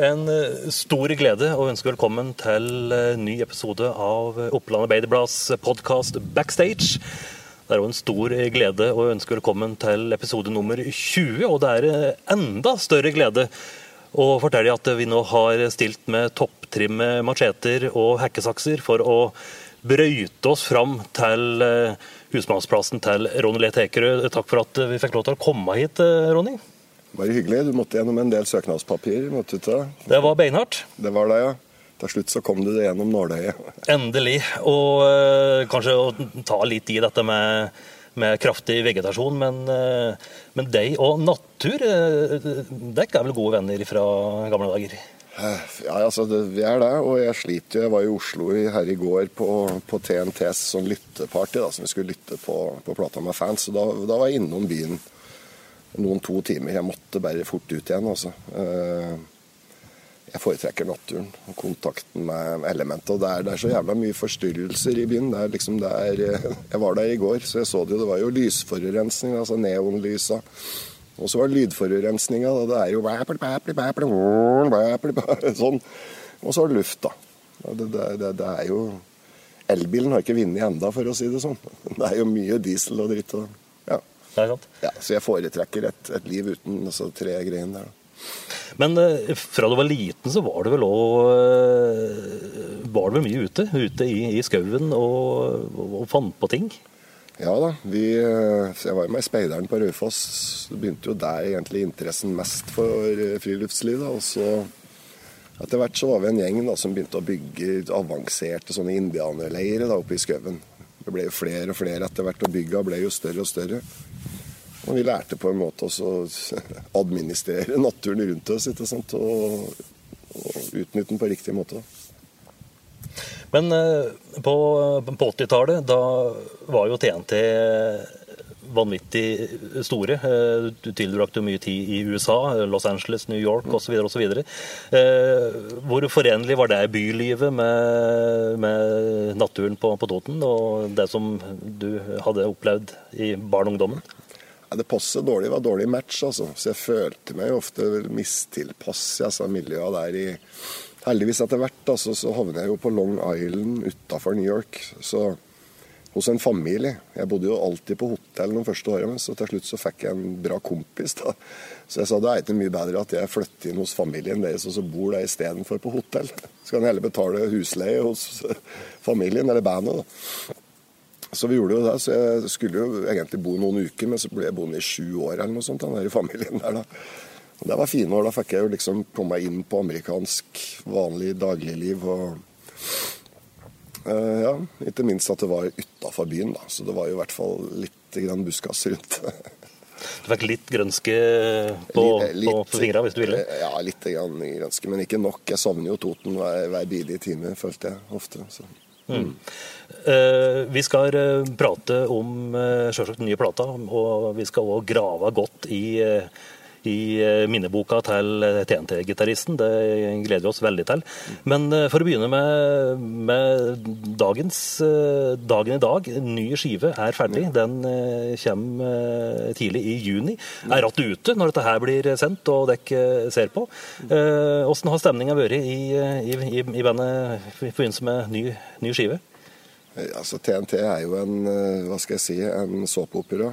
En eh, stor glede å ønske velkommen til ny episode av Oppland Arbeiderblads podkast Backstage. Det er òg en stor glede å ønske velkommen til episode nummer 20, og det er eh, enda større glede å fortelle at vi nå har stilt med topptrimme macheter og hekkesakser for å brøyte oss fram til eh, husmannsplassen til Ronny Le Tekerød. Takk for at vi fikk lov til å komme hit, Ronny. Bare hyggelig. Du måtte gjennom en del søknadspapirer. måtte du ta. Det var beinhardt. Det var det, ja. Til slutt så kom du det gjennom nåløyet. Endelig. Og øh, kanskje å ta litt i dette med, med kraftig vegetasjon, men, øh, men deg og natur, øh, dere er vel gode venner fra gamle dager? Ja, altså, det, Vi er det, og jeg sliter jo. Jeg var i Oslo her i går på, på TNTs sånn lytteparty, da, som vi skulle lytte på, på plata med fans. og da, da var jeg innom byen noen to timer. Jeg måtte bare fort ut igjen, altså. Eh, Jeg foretrekker naturen og kontakten med elementet. Og det er, det er så jævla mye forstyrrelser i byen. Det er liksom, det er, eh, jeg var der i går, så jeg så det jo. Det var jo lysforurensning, altså neonlysa. Og så var det lydforurensninga. Det er jo sånn. Og så er det. Det, det, er jo Elbilen har ikke vunnet ennå, for å si det sånn. Det er jo mye diesel og dritt. Og. Det er sant. Ja, så jeg foretrekker et, et liv uten altså, tre greiene der. Da. Men øh, fra du var liten, så var du vel òg Var du vel mye ute? Ute i, i skauen og, og, fant på ting? Ja da. Vi, eh, jeg var jo med i Speideren på Raufoss. Det begynte jo der egentlig interessen mest for eh, friluftsliv. Da. Og så etter hvert så var vi en gjeng da, som begynte å bygge avanserte sånne indianerleirer oppe i skauen. Det ble jo flere og flere etter hvert, og bygga ble jo større og større. Og vi lærte på en måte også å administrere naturen rundt oss ikke sant? Og, og utnytte den på riktig måte. Men eh, på, på 80-tallet, da var jo TNT vanvittig store. Eh, Du tilbrakte mye tid i USA, Los Angeles, New York osv. osv. Hvor forenlig var det bylivet med, med naturen på, på Toten og det som du hadde opplevd i barn og ungdommen? Det passet dårlig, det var dårlig match, altså. Så jeg følte meg ofte mistilpass i altså, miljøet der i Heldigvis etter hvert altså, så havner jeg jo på Long Island utafor New York. Så hos en familie. Jeg bodde jo alltid på hotell de første årene, så til slutt så fikk jeg en bra kompis. da. Så jeg sa det er ikke mye bedre at jeg flytter inn hos familien deres og så bor der istedenfor på hotell. Så kan jeg heller betale husleie hos familien eller bandet. da. Så vi gjorde jo det, så jeg skulle jo egentlig bo noen uker, men så ble jeg boende i sju år eller noe sånt, den der i familien der da. Og Det var fine år. Da fikk jeg jo liksom komme meg inn på amerikansk, vanlig dagligliv. og uh, ja, Ikke minst at det var utafor byen, da. Så det var jo i hvert fall litt grann buskas rundt. Du fikk litt grønske på, Litt- på, på fingra hvis du ville? Ja, litt grann grønske, men ikke nok. Jeg savner jo Toten hver, hver bidige time, følte jeg ofte. Så. Mm. Eh, vi skal eh, prate om uh, selvsagt den nye plata, og vi skal òg grave godt i, eh, i eh, minneboka til eh, TNT-gitaristen. Det gleder vi oss veldig til. Men eh, for å begynne med, med dagens eh, dagen i dag. Ny skive er ferdig. Den eh, kommer eh, tidlig i juni. Er rattet ute når dette her blir sendt og dere ser på. Eh, Hvordan har stemninga vært i, i, i bandet i forbindelse med ny, ny skive? Eh, Altså, TNT er jo en, eh, hva skal jeg si, en såpeopera.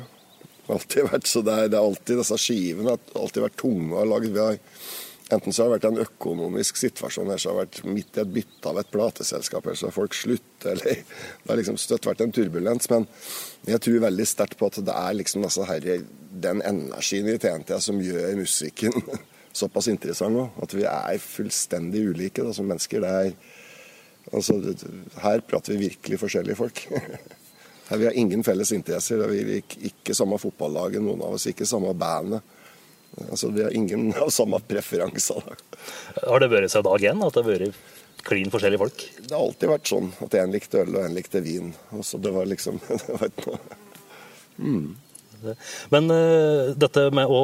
Alltid vært, så det er, det er alltid disse skivene har alltid vært tunge ha lagd. Vi har Enten så har det vært en økonomisk situasjon eller så har det vært midt i et bytte av et plateselskap, eller så har folk sluttet, eller Det har liksom støtt vært en turbulens. Men jeg tror veldig sterkt på at det er liksom altså her, den energien i TNT som gjør musikken såpass interessant nå. At vi er fullstendig ulike da, som mennesker. Det er, altså, her prater vi virkelig forskjellige folk. Her Vi har ingen felles interesser. Vi er ikke samme fotballaget, noen av oss. Ikke samme bandet. Altså, Vi har ingen av samme preferanser. Har det vært seg dag én at det har vært klin forskjellige folk? Det har alltid vært sånn at én likte øl og én likte vin. Også det var liksom det var ikke noe. Mm. Men uh, dette med å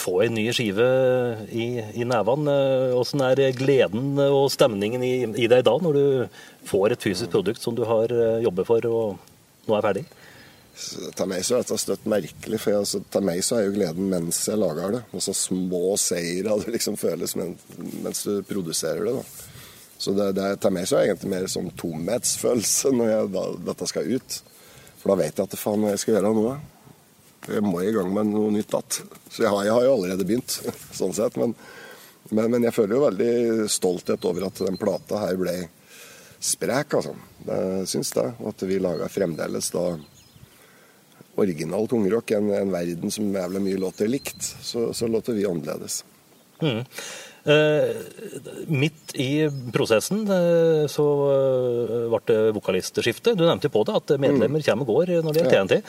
få en ny skive i, i nevene, uh, er gleden og stemningen i, i deg da, når du får et fysisk produkt som du har uh, jobbet for og nå er ferdig? Til meg så er dette støtt merkelig, for altså, til meg så er jo gleden mens jeg lager det. Og så små seire det liksom føles mens du produserer det. da. Så det, det, til meg så er det egentlig mer som tomhetsfølelse når jeg, da, dette skal ut. For da vet jeg at det faen jeg skal gjøre noe. Jeg må i gang med noe nytt igjen. Så jeg har, jeg har, jo allerede begynt, sånn sett. Men, men, men, jeg føler jo veldig stolthet over at den plata her ble sprek, altså. Jeg syns det. At vi laga fremdeles da original tungrock, en, en verden som jævlig mye låter likt, så, så låter vi annerledes. Mm. Eh, midt i prosessen eh, så eh, ble det vokalistskifte. Du nevnte jo på det at medlemmer mm. kommer og går når det gjelder TNT.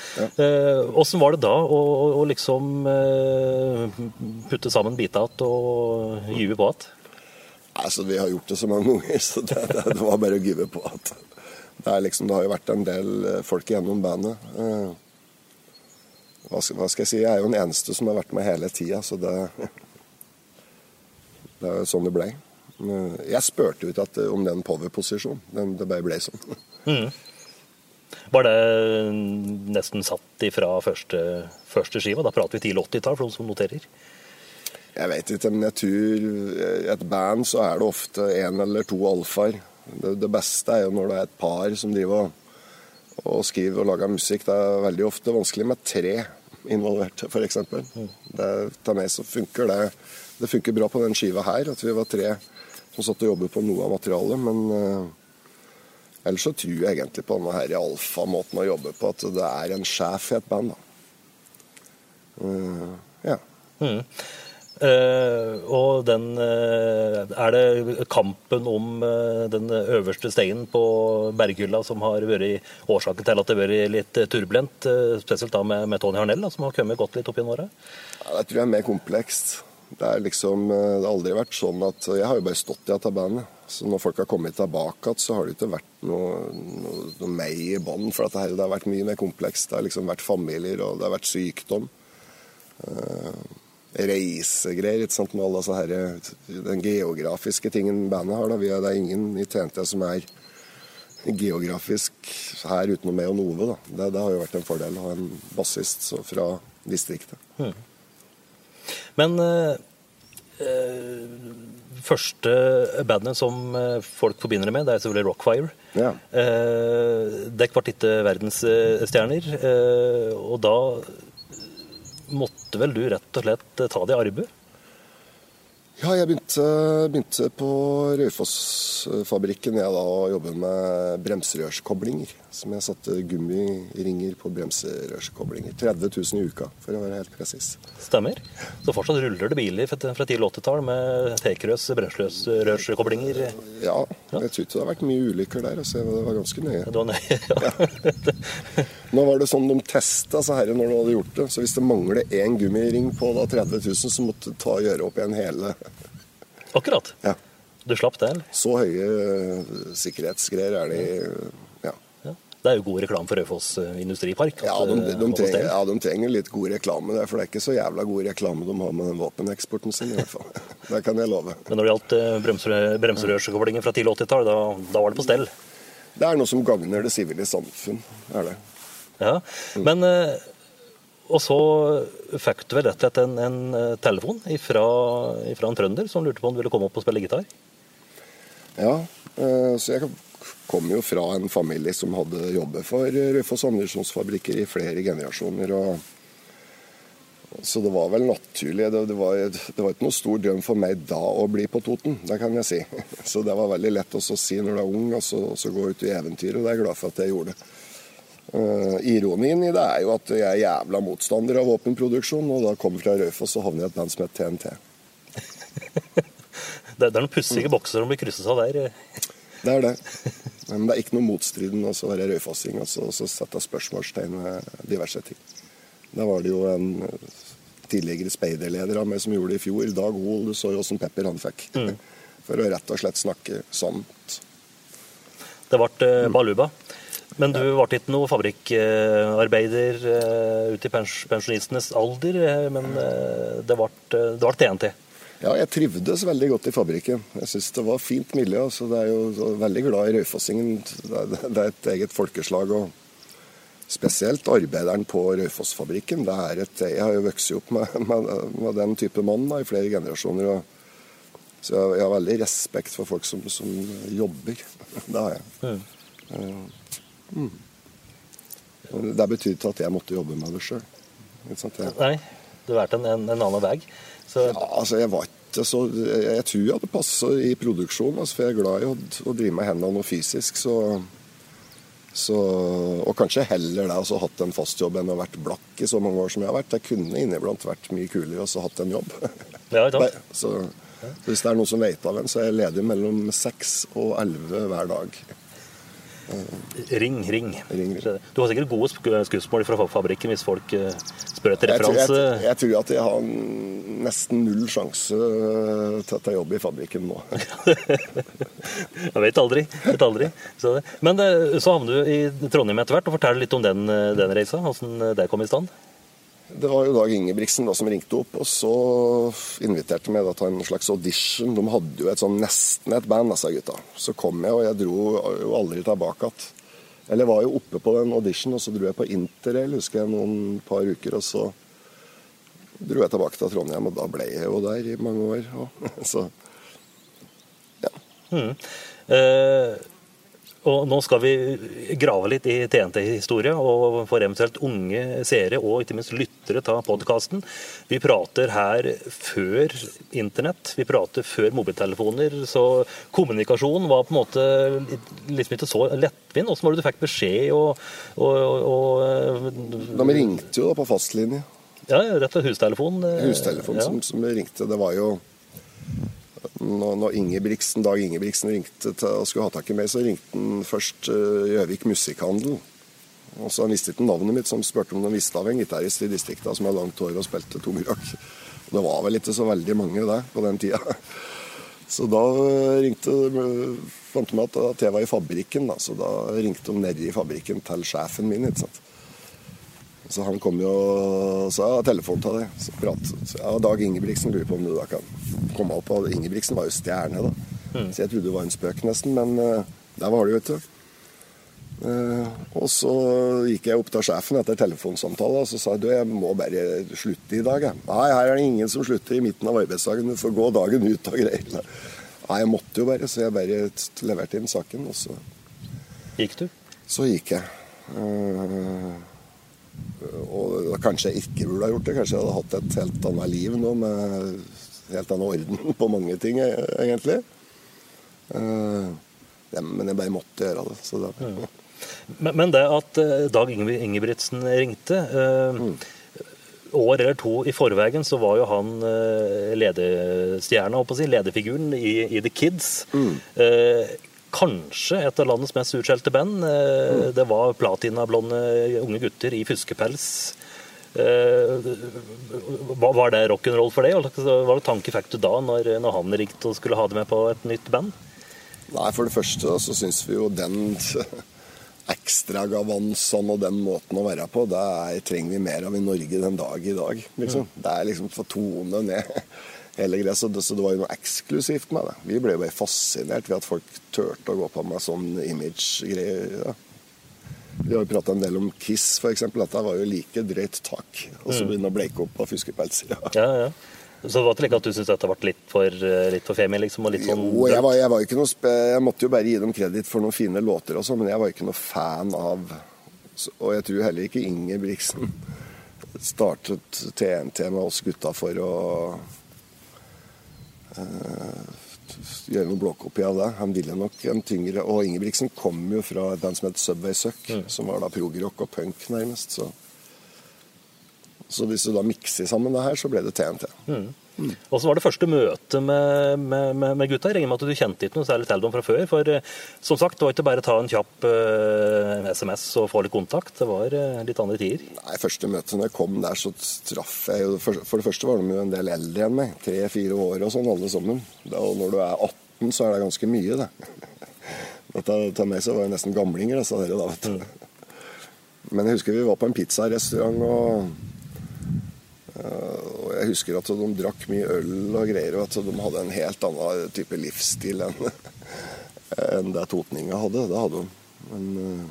Hvordan var det da å, å liksom putte sammen biter igjen og gyve på igjen? Altså, vi har gjort det så mange ganger, så det, det, det var bare å gyve på at det, liksom, det har jo vært en del folk gjennom bandet hva skal, hva skal, jeg si, jeg er jo den eneste som har vært med hele tida, så det Det er jo sånn det ble. Jeg spurte ut ikke om den power-posisjonen. Det bare ble sånn. Mm. Var det nesten satt ifra første, første skiva? Da prater vi tidlig 80-tall, for noen som noterer? Jeg vet ikke, men jeg tror i et band så er det ofte én eller to alfaer. Det, det, beste er jo når det er et par som driver og skriver skrive og lager musikk. Det er veldig ofte vanskelig med tre involverte, f.eks. Til meg så funker det Det funker bra på den skiva her, at vi var tre som satt og jobbet på noe av materialet. Men uh, ellers så tror jeg egentlig på denne her alfamåten å jobbe på, at det er en sjef i et band. da. Uh, ja. Mm. Uh, og den uh, Er det kampen om uh, den øverste steinen på berghylla som har vært årsaken til at det har vært litt turbulent, spesielt da med, med Tony Harnell, da, som har kommet godt litt opp gjennom åra? Ja, det tror jeg er mer komplekst. Det er liksom, det har aldri vært sånn at Jeg har jo bare stått i dette bandet. Så når folk har kommet tilbake igjen, så har det ikke vært noe, noe, noe meg i bånd for dette. Det har vært mye mer komplekst. Det har liksom vært familier, og det har vært sykdom. Uh, reisegreier ikke sant, med alle disse her, den geografiske tingen bandet har. Da. Vi er, det er ingen i TNT som er geografisk her utenom meg og Nove. Da. Det, det, har jo vært en fordel å ha en bassist fra distriktet. Hmm. Men øh, første bandet som folk forbinder det med, det er selvfølgelig Rockfire. Ja. Eh, Dekk var ikke verdensstjerner, eh, og da måtte vel du rett og slett ta det i arbeid? Ja, jeg begynte, begynte på Raufoss-fabrikken jeg da å jobbe med bremserørskoblinger. Som jeg satte gummiringer på bremserørskoblinger. 30 000 i uka, for å være helt presis. Stemmer. Så fortsatt ruller det biler fra tidlig 80-tall med tekrøs bremserørskoblinger? Ja, jeg tror det har vært mye ulykker der. Så det var ganske nøye. Det var nøye, ja. Nå var det sånn de testa så herre når de hadde gjort det. Så hvis det mangler én gummiring på da 30 000, så måtte du ta og gjøre opp igjen hele. Akkurat. Ja. Du slapp det, eller? Så høye eh, sikkerhetsgreier er de ja. ja. Det er jo god reklame for Raufoss eh, industripark. Ja de, de, de trenger, ja, de trenger litt god reklame der, for det er ikke så jævla god reklame de har med den våpeneksporten sin, i hvert fall. Det kan jeg love. Men når det gjaldt eh, bremserørskoblinger fra tidlig 80-tall, da, da var det på stell? Det er noe som gagner det sivile samfunn, er det. Ja, men eh, Og så fikk du rett slett en, en eh, telefon fra en trønder som lurte på om du ville komme opp og spille gitar? Ja, eh, så jeg kom jo fra en familie som hadde jobbet for Raufoss ammunisjonsfabrikker i flere generasjoner. Så det var vel naturlig. Det, det, var, det, var, ikke noe stor drøm for meg da å bli på Toten, det kan jeg si. Så det var veldig lett å si når du er ung, og så, så gå ut i eventyret. Og det er jeg glad for at jeg gjorde. Uh, ironien i det er jo at jeg er jævla motstander av våpenproduksjon, og da kom fra Raufoss og havner i et band som heter TNT. det, er noen pussige bokser som blir krysset av der. Det er det. Men det er ikke noe motstridende å være raufossing og så sette spørsmålstegn ved diverse ting. Da var det jo en tidligere speiderleder av meg som gjorde det i fjor. Dag Hoel, du så jo åssen pepper han fikk. Mm. For å rett og slett snakke sant. Det ble baluba. Men du ble ikke noen fabrikkarbeider ut ute i pensjonistenes alder, uh, men det ble, det ble TNT? Ja, jeg trivdes veldig godt i fabrikken. Jeg syns det var fint miljø. så det er jo veldig glad i Raufossingen. Det er et eget folkeslag. og Spesielt arbeideren på Raufoss-fabrikken. Jeg har jo vokst opp med, med, med, den type mann da, i flere generasjoner. Og, så jeg, jeg, har veldig respekt for folk som, som jobber. Det har jeg. Mm. Mm. Det betyr ikke at jeg måtte jobbe med det sjøl. Nei, du har vært en, en, en annen vei. Så... Ja, altså jeg var ikke så Jeg tror jeg hadde passa i produksjon, altså, for jeg er glad i å, å drive med hendene noe fysisk. så... Så, og kanskje heller det å hatt en fast jobb enn å ha vært blakk i så mange år som jeg har vært. Jeg kunne inniblant vært mye kulere og hatt en jobb. Ja, så, så, hvis det er noen som vet av en, så er jeg ledig mellom seks og elleve hver dag. Ring, ring, ring, ring. Du har sikkert gode skussmål fra fabrikken hvis folk eh, spør etter referanse? Jeg tror, jeg, jeg tror, at jeg har nesten null sjanse til å ta jobb i fabrikken nå. jeg vet aldri. Vet aldri. Så Men eh, så havner du i Trondheim etter hvert, og fortell litt om den, eh, den reisa. Hvordan det kom i stand? Det var jo Dag Ingebrigtsen da, som ringte opp, og så inviterte meg da til en slags audition. De hadde jo et sånn nesten et band, disse gutta. Så kom jeg, og jeg dro jo aldri tilbake igjen. Eller var jo oppe på den audition, og så dro jeg på interrail, husker jeg, noen par uker. Og så dro jeg tilbake til Trondheim, og da ble jeg jo der i mange år. Og, så ja. Mm. Eh, og nå skal vi grave litt i TNT-historie, og for eventuelt unge seere og ikke minst lyttere ta podkasten. Vi prater her før internett, vi prater før mobiltelefoner, så kommunikasjon var på en måte liksom ikke så lettvint. Åssen var det du fikk beskjed og, og, og De ringte jo da på fastlinje. Ja, rett og slett hustelefon. Eh, hustelefon ja. som, som ringte. Det var jo når, Ingebrigtsen, Dag Ingebrigtsen ringte til, og skulle ha tak i meg, så ringte han først uh, Gjøvik Musikkhandel. Og så Han visste ikke navnet mitt, han spurte om de visste av en gitarist i distrikta som har langt hår og spilte tungrock. Det var vel ikke så veldig mange det på den tida. Så da ringte fant de at jeg var i fabrikken, da, så da ringte de ned i fabrikken til sjefen min. ikke sant? Så han kom jo og sa ja, telefon til deg. Så pratet. Så, ja, Dag Ingebrigtsen lurer på om du da kan komme opp. Og Ingebrigtsen var jo stjerne, da. Mm. Så jeg trodde det var en spøk, nesten. Men uh, der var det jo, ute. Uh, og så gikk jeg opp til sjefen etter telefonsamtale og så sa jeg, du, jeg må bare slutte i dag. Jeg. Nei, her er det ingen som slutter i midten av arbeidsdagen. Du får gå dagen ut og greier. Nei, jeg måtte jo bare, så jeg bare leverte inn saken, og så Gikk du? Så gikk jeg. Uh, og kanskje jeg ikke burde ha gjort det. Kanskje jeg hadde hatt et helt annet liv nå med helt annen orden på mange ting, egentlig. Uh, men jeg bare måtte gjøre det. Så det. ja. Men, men, det at eh, Dag Ingebrigtsen ringte uh, mm. År eller to i forveien så var jo han ledestjerna, si, lederfiguren i, i The Kids. Mm kanskje et av landets mest utskjelte band. Mm. Det var platinablonde unge gutter i fuskepels. Eh, var det rock'n'roll for deg? Hva tanke fikk du da, når, når han ringte og skulle ha det med på et nytt band? Nei, For det første så syns vi jo den ekstragavansen og den måten å være på, det trenger vi mer av i Norge den dag i dag. Liksom. Mm. Det er liksom for tone ned hele greia. Så det, så det var jo noe eksklusivt med det. Vi ble jo bare fascinert ved at folk turte å gå på med sånn image-greier. Ja. Vi har jo prata en del om Kiss, f.eks. Dette var jo like drøyt tak. Og så mm. begynne å bleike opp av fuskepelser. Ja. ja, ja. Så det var ikke like at du syntes dette ble litt for, eh, litt for femi? Liksom, og litt sånn jo, jeg, var, jeg, var ikke noe jeg måtte jo bare gi dem kreditt for noen fine låter, og sånn, men jeg var ikke noe fan av Og jeg tror heller ikke Ingebrigtsen startet TNT med oss gutta for å gjøre noe blåkopi av det. Han ville nok en tyngre Og Ingebrigtsen kom jo fra et band som het Subway Suck, som var da progrock og punk, nærmest. Så. så hvis du da mikser sammen det her, så ble det TNT. Og så var det første møte med, med, med, med gutta. Jeg regner med at du kjente ikke noe særlig til dem fra før. For eh, som sagt, det var ikke bare å ta en kjapp uh, SMS og få litt kontakt. Det var uh, litt andre tider. Nei, Første møte når jeg kom der, så traff jeg jo For, for det første var de jo en del eldre enn meg. Tre-fire år og sånn, alle sammen. Da, og når du er 18, så er det ganske mye, det. Dette, til meg så var det nesten gamlinger, disse dere da, vet du. Men jeg husker vi var på en pizzarestaurant, og, og jeg husker at de drakk mye øl og greier, og at de hadde en helt annen type livsstil enn enn det totninga hadde. Det hadde de. Men øh,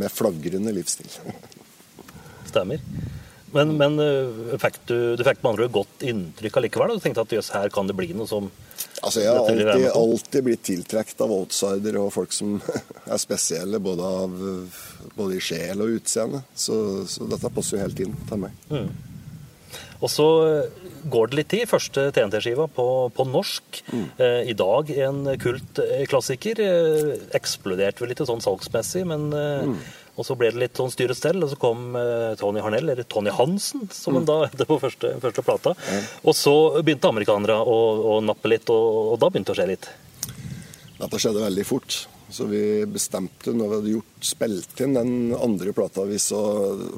med flagrende livsstil. Stemmer. Men, men eh, fikk du, du fikk med andre godt inntrykk allikevel? Du tenkte at jøss, her kan det bli noe som Altså, jeg har alltid, alltid blitt tiltrukket av outsider og folk som er spesielle både, av, både i sjel og utseende. Så, så dette passer jo helt inn til meg. Og så eh, går det litt tid. Første TNT-skiva på, på norsk. Eh, I dag en kultklassiker. Eh, eksploderte vel litt sånn salgsmessig, men eh, Og så ble det litt sånn styr og stell, og så kom eh, Tony Harnell, eller Tony Hansen, som han da het på første, første plata. Og så begynte amerikanere å, å nappe litt, og, og da begynte det å skje litt. Dette skjedde veldig fort. Så vi bestemte, når vi hadde gjort spilt inn den andre plata, vi så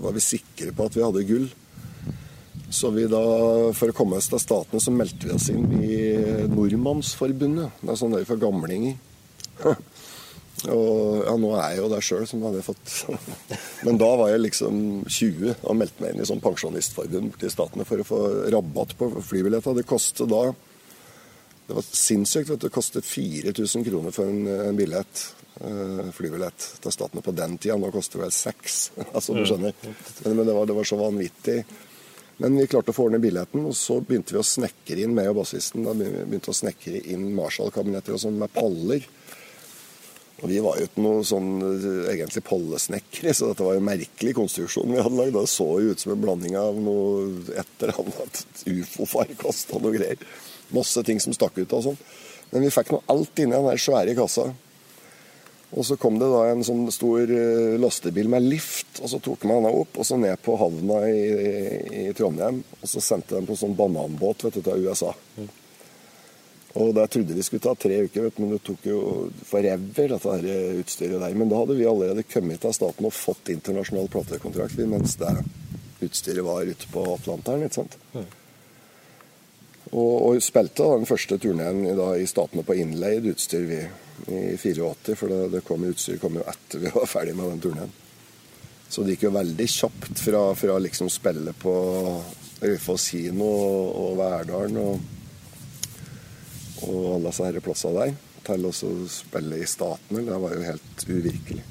var vi sikre på at vi hadde gull. Så vi da, for å komme oss til statene, så meldte vi oss inn i Nordmannsforbundet. Det er sånn der for gamlinger. Og ja, nå er jeg jo der sjøl, som hadde fått Men da var jeg liksom 20 og meldte meg inn i sånn pensjonistforbund borti statene for å få rabatt på flybilletter. Det kostet da Det var sinnssykt. vet du, Det kostet 4000 kroner for en, en billett. eh, flybillett til statene på den tida. Nå koster det vel seks. altså, du skjønner. Men, men det, var, det var så vanvittig. Men vi klarte å få ordne billetten, og så begynte vi å snekre inn med og bassisten. Da begynte vi å snekre inn Marshall-kabinetter og sånn med paller. Og vi var jo ikke noe sånn eh, egentlig pollesnekkere, så dette var jo en merkelig konstruksjon vi hadde lagd. Det så jo ut som en blanding av noe et eller annet ufo-farkost og noe greier. Masse ting som stakk ut og sånn. Men vi fikk nå alt inni den der svære kassa. Og så kom det da en sånn stor eh, lastebil med lift, og så tok man henne opp og så ned på havna i, i, i Trondheim. Og så sendte de på sånn bananbåt vet du, til USA. Og der trodde vi skulle ta tre uker, vet du, men det tok jo forever, dette her utstyret der. Men da hadde vi allerede kommet til staten og fått internasjonal platekontrakt mens det utstyret var ute på Atlanteren, ikke sant. Og, og spilte da den første turneen da, i statene på innleid utstyr vi i 84, for det, det kom, jo- kom jo etter vi var ferdig med den turneen. Så det gikk jo veldig kjapt fra, fra liksom spille på Raufoss kino og, og Verdalen og og alle disse her plassene der, til å spille i Statene. Det var jo helt uvirkelig.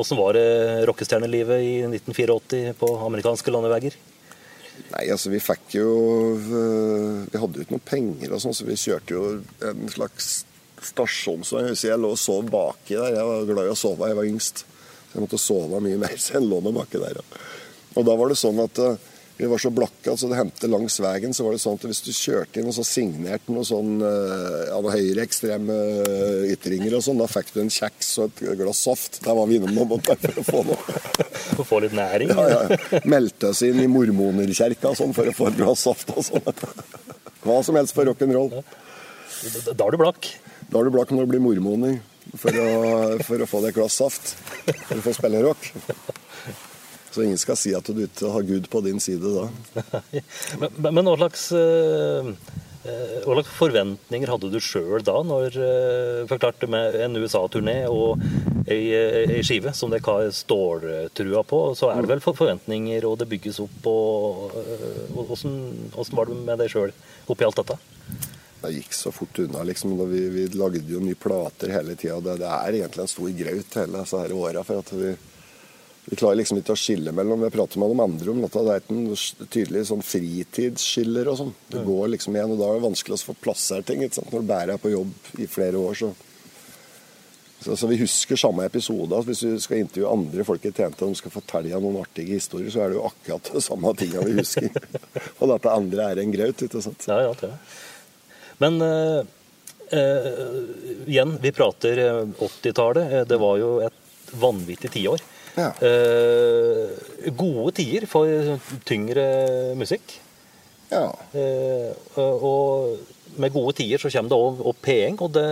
Åssen var det rockestjernelivet i 1984 på amerikanske landeveier? Nei, altså vi fikk jo øh, Vi hadde jo ikke noe penger og sånn, så vi kjørte jo en slags stasjonsvogn. Jeg husker jeg lå og sov baki der. Jeg var glad i å sove, jeg var yngst. Så jeg måtte sove mye mer, så jeg lå nå baki der. Og da var det sånn at øh, vi var så blakke, altså det hendte langs veien, så var det sånn at hvis du kjørte inn og så signerte noe sånn øh, ja, noe høyreekstreme øh, ytringer og sånn, da fikk du en kjeks og et glass saft. Der var vi innom og bare for å få noe. For å få litt næring? Ja, ja. Meldte oss inn i mormonerkjerka sånn, for å få et glass saft og sånn. Hva som helst for rock'n'roll. Da er du blakk. Da er du blakk når du blir mormoner for å, for å få deg et glass saft. For å få spille rock. Så ingen skal si at du ikke har Gud på din side da. Men, men- hva slags eh, eh, hva slags forventninger hadde du sjøl da, når du forklarte med en USA-turné og ei, ei skive som dere har ståltrua på, så er det vel forventninger, og det bygges opp, og eh, Åssen var det med deg sjøl oppi alt dette? Det gikk så fort unna, liksom. Da vi, vi lagde jo nye plater hele tida. Det, det er egentlig en stor graut hele disse åra. For at vi, vi klarer liksom ikke å skille mellom Vi prater med de andre om dette. Det er ikke noe tydelig sånn fritidsskiller og sånn. Det går liksom igjen, og da er det vanskelig å få plassert ting. Ikke sant? Når du bærer er på jobb i flere år, så Så, så vi husker samme episode. Altså hvis vi skal intervjue andre folk i TNT og de skal fortelle noen artige historier, så er det jo akkurat det samme tinga vi husker. og dette andre er en graut, ikke sant. Ja, ja, det. Men eh, eh, igjen, vi prater 80-tallet. Eh, det var jo et vanvittig tiår. Ja. Eh, gode tider for tyngre musikk. Ja. Eh, og med gode tider så kommer det òg opp penger, og det,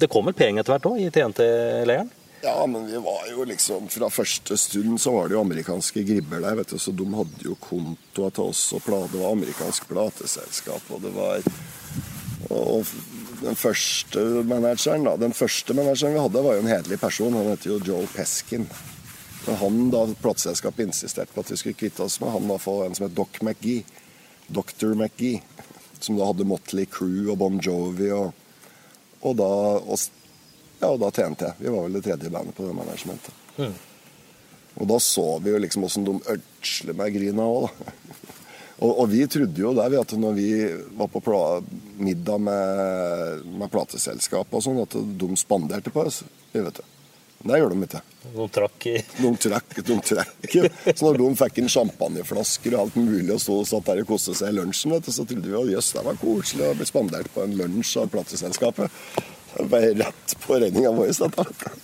det kommer penger etter hvert òg i TNT-leiren? Ja, men vi var jo liksom Fra første stund så var det jo amerikanske gribber der, vet du. Så de hadde jo kontoa til oss, og det var amerikansk plateselskap, og det var Og den første manageren, da Den første manageren vi hadde, var jo en hederlig person. Han heter jo Joel Peskin. Men han da plateselskapet insisterte på at vi skulle kvitte oss med, han var for en som het Doc McGee. Dr. McGee som da hadde Motley Crew og Bon Jovi og, og da og, ja, og da TNT. Vi var vel det tredje bandet på det managementet. Mm. Og da så vi jo liksom åssen de ødsler med grina òg, da. og, og, vi trodde jo der at når vi var på middag med, med plateselskapet og sånn, at de spanderte på oss. Vi vet det. Det gjør de ikke. De trakk i De trakk, de trakk. Så når de fikk inn champagneflasker og alt mulig og og satt der og koste seg i lunsjen, vet du, så trodde vi at jøss, det var koselig å bli spandert på en lunsj av plateselskapet. Det var rett på regninga vår, dette.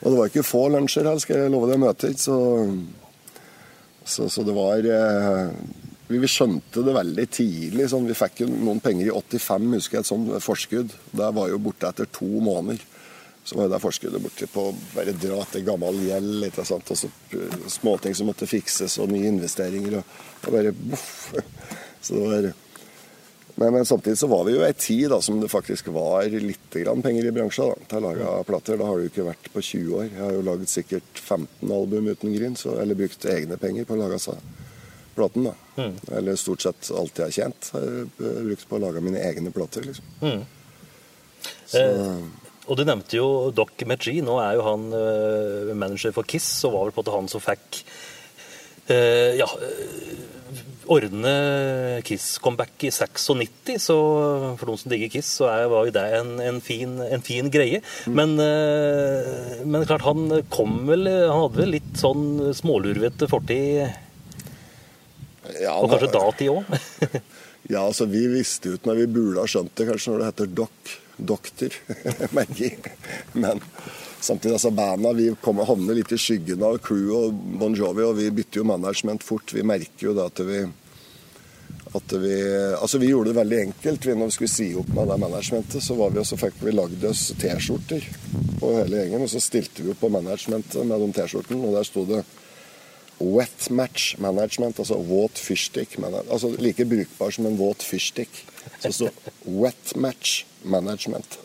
Og det var ikke få lunsjer her, skal jeg love deg, møter. Så, så, så det var eh, vi skjønte det veldig tidlig. Sånn, vi fikk jo noen penger i 85, husker jeg, et sånt forskudd. Det var jo borte etter to måneder. Så var det der forskuddet borti på å bare dra etter gammel gjeld. ikke sant? Og så småting som måtte fikses, og nye investeringer. Og, og bare boff. Så det var men, men, samtidig så var vi jo ei tid da, som det faktisk var litt grann penger i bransjen da, til å lage plater. Da har det jo ikke vært på 20 år. Jeg har jo laget sikkert 15 album uten gryn, så, eller brukt egne penger på å lage seg platen. da. Mm. Eller stort sett alt jeg har tjent, har jeg brukt på å lage mine egne plater. liksom. Mm. Så... Eh. Og du nevnte jo Doc McGee. Nå er jo han uh, manager for Kiss, og var vel på at han som fikk uh, ja, ordne Kiss-comeback i 96. Så for noen som digger Kiss, så er, var jo det en, en, fin, en fin, greie. Mm. Men, uh, men, klart, han kom vel Han hadde vel litt sånn smålurvete fortid? Ja, og kanskje datid òg? ja, altså vi visste jo ikke når vi burde ha skjønt det, kanskje når det heter Doc doktor Maggie. Men samtidig, altså banda vi kommer, havner litt i skyggen av crew og Bon Jovi, og vi bytter jo management fort. Vi merker jo da at vi at vi, altså vi gjorde det veldig enkelt. Når vi skulle si opp med det managementet, så, var vi, også, fikk vi lagd oss T-skjorter på hele gjengen. Og så stilte vi opp på managementet med de T-skjortene, og der sto det Wet Match Management, altså våt fyrstikk. Altså like brukbar som en våt fyrstick. Så står Wet Match management.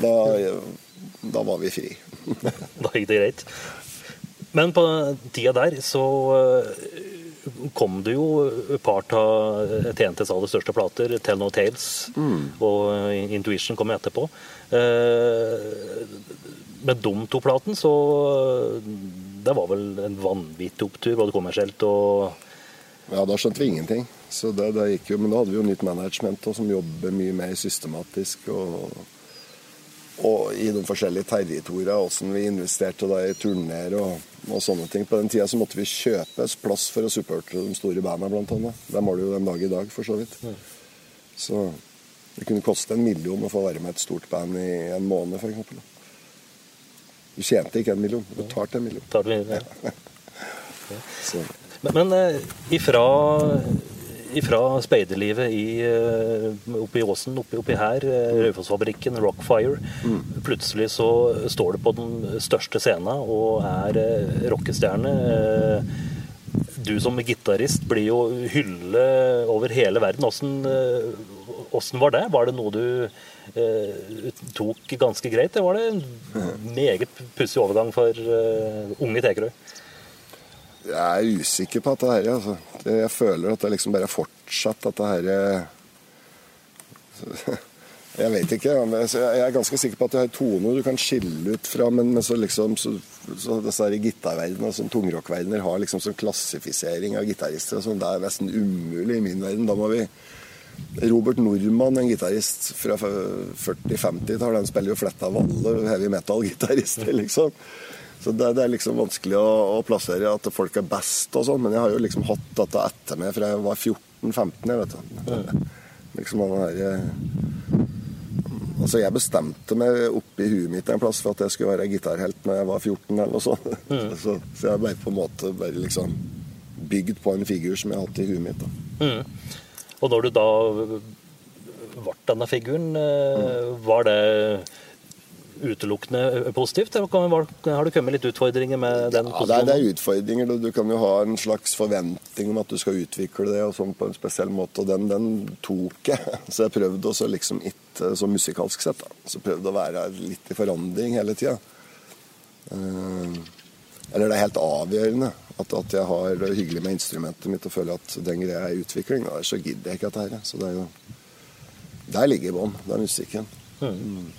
Da, da var vi fri. da gikk det greit. Men på tida der så eh, kom det jo et par av TNTs aller største plater, Tell No Tales mm. og Intuition kom etterpå. Eh, med de to platen så Det var vel en vanvittig opptur, både kommersielt og Ja, da skjønte vi ingenting. Så det, det, gikk jo, Men da hadde vi jo nytt management som jobber mye mer systematisk. og, og i de forskjellige territoriene, hvordan vi investerte da i turneer og, og, sånne ting. På den tida så måtte vi kjøpe plass for å supporte de store bandene, blant annet. har det jo den dag i dag, for så vidt. Så det kunne koste en million å få være med et stort band i en måned, f.eks. Du tjente ikke en million, du betalte en million. Tar du, ja. men, men eh, ifra fra speiderlivet eh, oppe i åsen, oppi, oppi her, eh, Raufossfabrikken, Rockfire. Mm. Plutselig så står du på den største scenen og er eh, rockestjerne. Du som gitarist blir jo hylle over hele verden. Åssen var det? Var det noe du eh, tok ganske greit? Det var det en meget pussig overgang for uh, unge Tekerøy? Jeg er usikker på dette her. Altså. Jeg føler at det liksom bare er fortsatt dette her Jeg vet ikke. Jeg er ganske sikker på at det er toner du kan skille ut fra, men, så liksom så, så disse gitarverdenene, sånn har liksom sånn klassifisering av gitarister og sånn. Det er nesten umulig i min verden. Da må vi Robert Nordmann, en gitarist fra 40-50-tallet, han spiller jo fletta av alle heavy metal-gitarister, liksom. Så det, det, er liksom vanskelig å, å, plassere at folk er best og sånn, men jeg har jo liksom hatt dette etter meg fra jeg var 14-15, jeg vet du. Liksom han her eh, Altså, jeg bestemte meg oppi huet mitt en plass for at jeg skulle være gitarhelt når jeg var 14, eller noe sånt. Mm. Så, så, jeg ble på en måte bare liksom bygd på en figur som jeg har hatt i huet mitt. Mm. Og når du da ble denne figuren, mm. var det utelukkende positivt? Har det kommet litt utfordringer med den posisjonen? Ja, det er, utfordringer. Du kan jo ha en slags forventning om at du skal utvikle det og sånn på en spesiell måte, og den, den tok jeg. Så jeg prøvde også liksom ikke så musikalsk sett. da. Så prøvde å være litt i forandring hele tida. Uh, eller det er helt avgjørende at, at, jeg har det hyggelig med instrumentet mitt og føler at den greia er i utvikling. Da, så gidder jeg ikke dette her. Så det er jo Der ligger bånn. Det er musikken. Mm.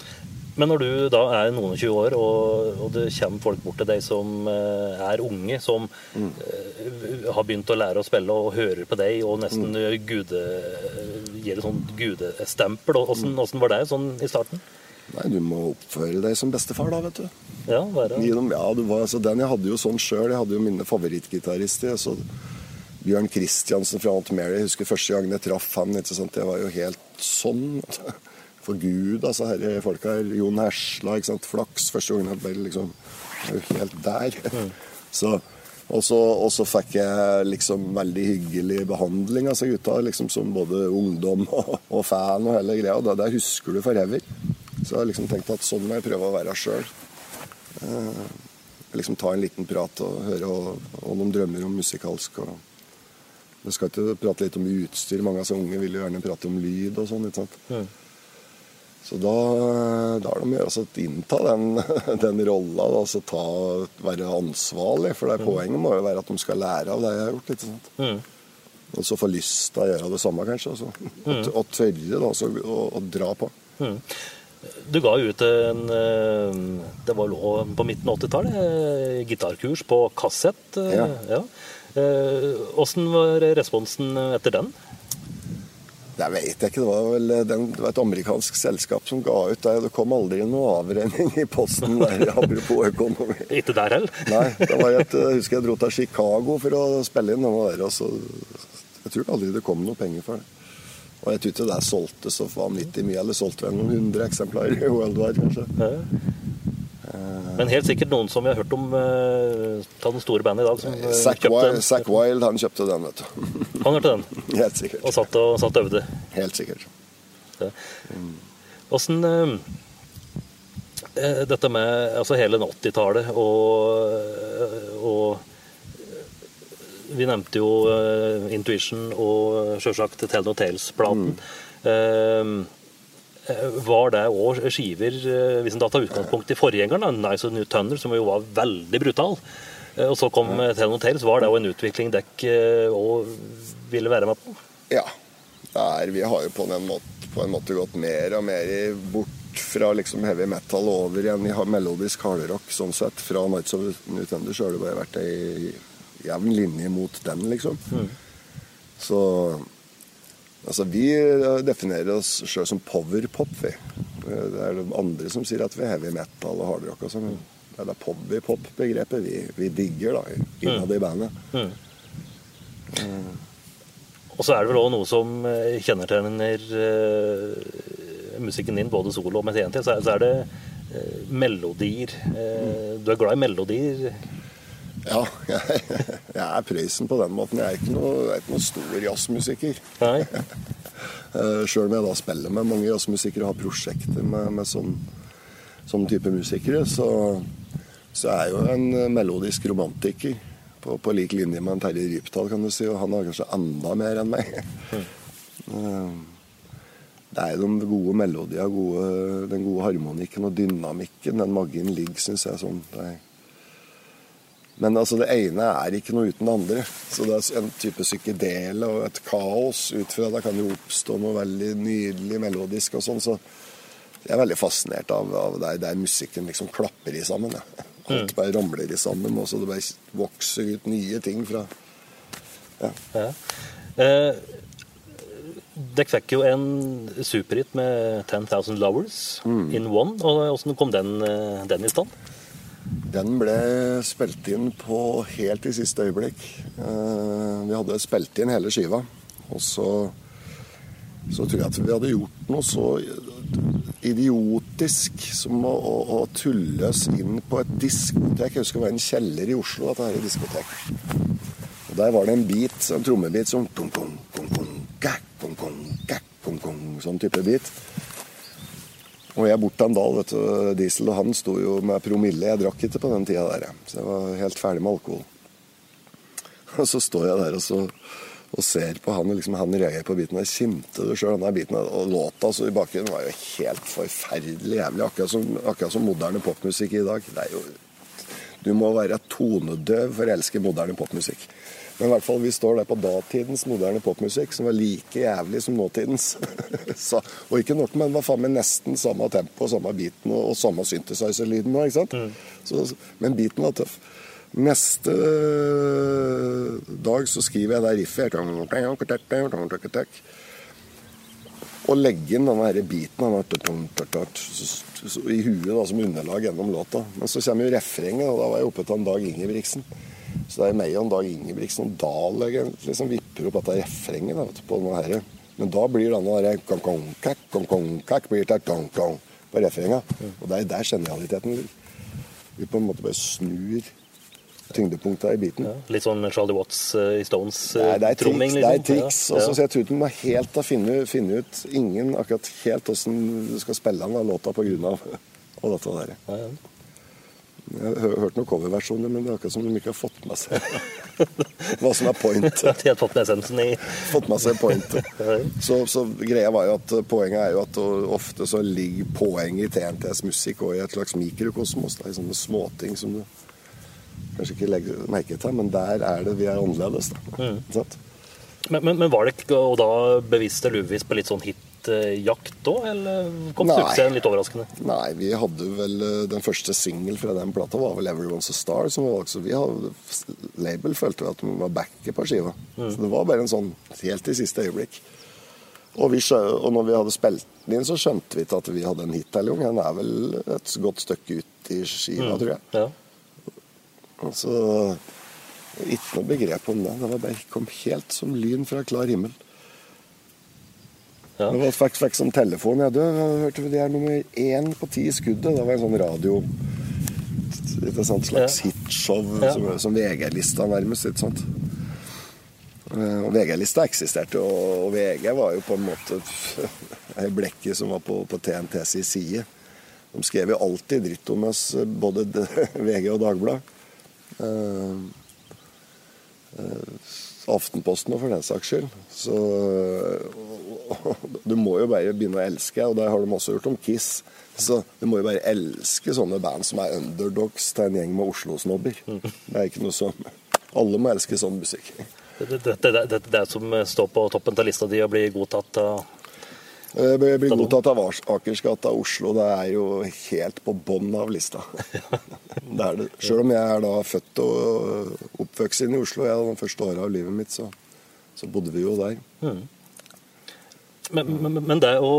Men når du da er noen og 20 år, og, og, det kommer folk bort til deg som uh, er unge, som mm. har begynt å lære å spille og hører på deg og nesten mm. gude, gir et sånt gudestempel, åssen var det sånn i starten? Nei, du må oppføre deg som bestefar, da, vet du. Ja, bare... Ja du var, altså, den jeg hadde jo sånn sjøl. Jeg hadde jo mine favorittgitarister. Så Bjørn Kristiansen fra Aunt Mary. Jeg husker første gangen jeg traff han. Ikke sant? Jeg var jo helt sånn. For Gud, altså, herre folka her. Jon Hersla, ikke sant. Flaks. Første gangen jeg ble liksom helt der. Mm. Så, og, så, og så, fikk jeg liksom veldig hyggelig behandling av altså, gutta, liksom som både ungdom og, og fan og hele greia. Det, det husker du forever. Så jeg har liksom tenkt at sånn må jeg prøve å være sjøl. Eh, liksom ta en liten prat og høre og, de drømmer om musikalsk. og Vi skal ikke prate litt om utstyr. Mange av altså, unge vil jo gjerne prate om lyd og sånn. ikke sant? Mm. Så da, da er det om å gjøre å innta den, den rolla. Altså ta, være ansvarlig. For det mm. poenget må jo være at de skal lære av det jeg har gjort. ikke sant? Mm. Og så få lyst til å gjøre det samme, kanskje. Altså. Mm. Og, og tørre da, så, å, å, dra på. Mm. Du ga ut en eh, Det var lov på midten av 80-tallet. Eh, gitarkurs på kassett. Eh, ja. ja. Var responsen etter den? Det vet jeg ikke. Det var vel den, det var et amerikansk selskap som ga ut der. Det kom aldri noe avrenning i posten der, apropos økonomi. Ikke der heller? Nei. det var et, Jeg husker jeg dro til Chicago for å spille inn noe der. Og så, jeg tror aldri det kom noe penger for det. Og jeg tror ikke det solgte så vanvittig mye, eller solgte vel noen hundre eksemplarer i worldwide, kanskje. Ja. Men helt sikkert noen som vi har hørt om uh, ta den store bandet i dag. som Zack Wild, Zack Wild, han kjøpte den, vet du. Han hørte den? Helt sikkert. Og satt og, satt øvde? Helt sikkert. Åssen eh, Dette med altså hele 80-tallet og, og vi nevnte jo eh, Intuition og sjølsagt Tell No Tales-platen. Mm. Eh, var det òg skiver, hvis en da tar utgangspunkt i forgjengeren, Nice and New Tunnel, som jo var veldig brutal, og så kom ja. Telenor No Tales, var det òg en utvikling dekk òg ville være med på? Ja. Er, vi har jo på en, måte, på en måte gått mer og mer bort fra liksom heavy metal over igjen i melodisk hardrock, sånn sett. Fra Nights of Nutender så har det bare vært ei jevn linje mot den, liksom. Mm. Så Altså, vi definerer oss sjøl som powerpop, vi. Det er det andre som sier at vi er heavy metal og hardrock og sånn. Det er det powerpop-begrepet vi, vi, digger da, innad mm. i bandet. Mm. Mm. Og så er det vel òg noe som eh, kjennetegner uh, musikken din, både solo og med TNT, så er, så er det uh, melodier. Uh, du er glad i melodier? Ja, jeg, jeg er Prøysen på den måten. Jeg er ikke noe, er ikke noe stor jazzmusiker. Sjøl om jeg da spiller med mange jazzmusikere og har prosjekter med, med sånn, sånn, type musikere, så, så er jo en melodisk romantiker. På, på lik linje med en Terje Rypdal, kan du si. Og han har kanskje enda mer enn meg. Mm. Det er jo de gode melodiene, gode, den gode harmonikken og dynamikken. Den magien ligger, syns jeg. sånn. Det men altså, det ene er ikke noe uten det andre. Så det er en type psykedele og et kaos ut fra det kan jo oppstå noe veldig nydelig melodisk og sånn. Så jeg er veldig fascinert av, av der, der, musikken liksom klapper i sammen. Ja. Alt mm. bare ramler sammen, og så det bare vokser ut nye ting fra Ja. ja. Eh, dere fikk jo en superhit med 10,000 Lovers Mm. in one. og Hvordan kom den, eh, den i stand? Den ble spilt inn på helt i siste øyeblikk. Eh, Vi hadde spilt inn hele skiva. Og så, så tror jeg at vi hadde gjort noe så idiotisk som å, å, å tulle oss inn på et diskotek. Jeg husker det var en kjeller i Oslo, dette her diskotek. Og Der var det en bit, en trommebit som kong, kong, kong, kong, gak, kong, kong, gak, kong, kong, Sånn type bit. Og jeg bort til dal, vet du, Diesel, og han sto jo med promille. Jeg drakk ikke på den tida der, så jeg var helt ferdig med alkohol. Og så står jeg der og, så, og ser på han, og liksom han reagerer på biten. Jeg kimte det sjøl, denne biten. Og låta så i bakgrunnen var jo helt forferdelig jævlig. Akkurat som, akkurat som moderne popmusikk i dag. Det er jo Du må være tonedøv for å elske moderne popmusikk. Men i hvert fall, vi står der på datidens moderne popmusikk, som var like jævlig som nåtidens. Så, og ikke nok men var faen meg nesten samme tempo, samme beaten og, og samme synthesizer-lyden. sant? Så, men beaten var tøff. Neste dag så skriver jeg det riffet. Og legger inn denne her biten i huet da, som underlag gjennom låta. Men så kommer jo refrenget, og da var jeg oppe til en Dag Ingebrigtsen. Så det er meg og en Dag Ingebrigtsen og Dahl jeg liksom vipper opp dette refrenget da, på denne her. Men da blir denne der kong, kong, kak, kong, kong, kak, blir det kong, kong, på refrenget. Og det er der genialiteten ligger. Vi på en måte bare snur tyngdepunktet i biten. Ja, litt sånn Charlie Watts eh, i Stones-tromming? Uh, det er triks. Det er liksom. Ja. Så jeg tror du må helt ha finne, finne ut ingen akkurat helt åssen du skal spille den låta på grunn av, og dette der. Ja, ja. Jeg har hørt noen coverversjoner, men det er akkurat som de ikke har fått med seg hva som er point. De har fått med essensen i Fått med seg pointet. Så, så greia var jo at eh, poenget er jo at ofte så ligger poenget i TNTs musikk og i et slags mikrokosmos. Det er sånne småting som du kanskje ikke legger merke til, men der er det vi er annerledes. Da. Sant? men, men, men var det ikke og da bevisst eller ubevisst på litt sånn hitjakt òg, eller kom Nei. suksessen litt overraskende? Nei, vi hadde vel eh, Den første singel fra den plata var vel 'Everyone's a Star'. Som var, også, vi hadde, label følte vi at vi var backet på skiva. Så det var bare en sånn helt i siste øyeblikk. Og, vi, og når vi hadde spilt den inn, så skjønte vi ikke at vi hadde en hit. Den er vel et godt stykke ut i skiva, tror jeg. Ja. Og så Ikke noe begrep om det. Det var bare kom helt som lyn fra klar himmel. Ja. Det var fikk, fikk som telefon. Ja, du, hørte vi det er nummer én på ti i skuddet? Det var en sånn radio Et sånt slags Ja. hitshow Ja. som, som VG-lista nærmest. Ikke sant? Eh, Og VG-lista eksisterte, og, og VG var jo på en måte ei blekke som var på, på TNTs side. De skrev jo alltid dritt om oss, både VG og Dagbladet. Eh, eh, Aftenposten og for den saks skyld. Så du må jo bare begynne å elske, og det har de også gjort om Kiss. Så du må jo bare elske sånne band som er underdogs til en gjeng med Oslo-snobber. Det er ikke noe som Alle må elske sånn musikk. Det, det, det, det, det som står på toppen av lista di og blir godtatt av Jeg blir blir godtatt av Akersgata Oslo. Det er jo helt på bånn av lista. Det det. Selv om jeg er da født og oppvokst inn i Oslo, jeg, de første åra av livet mitt, så, så bodde vi jo der. Men, men, men det å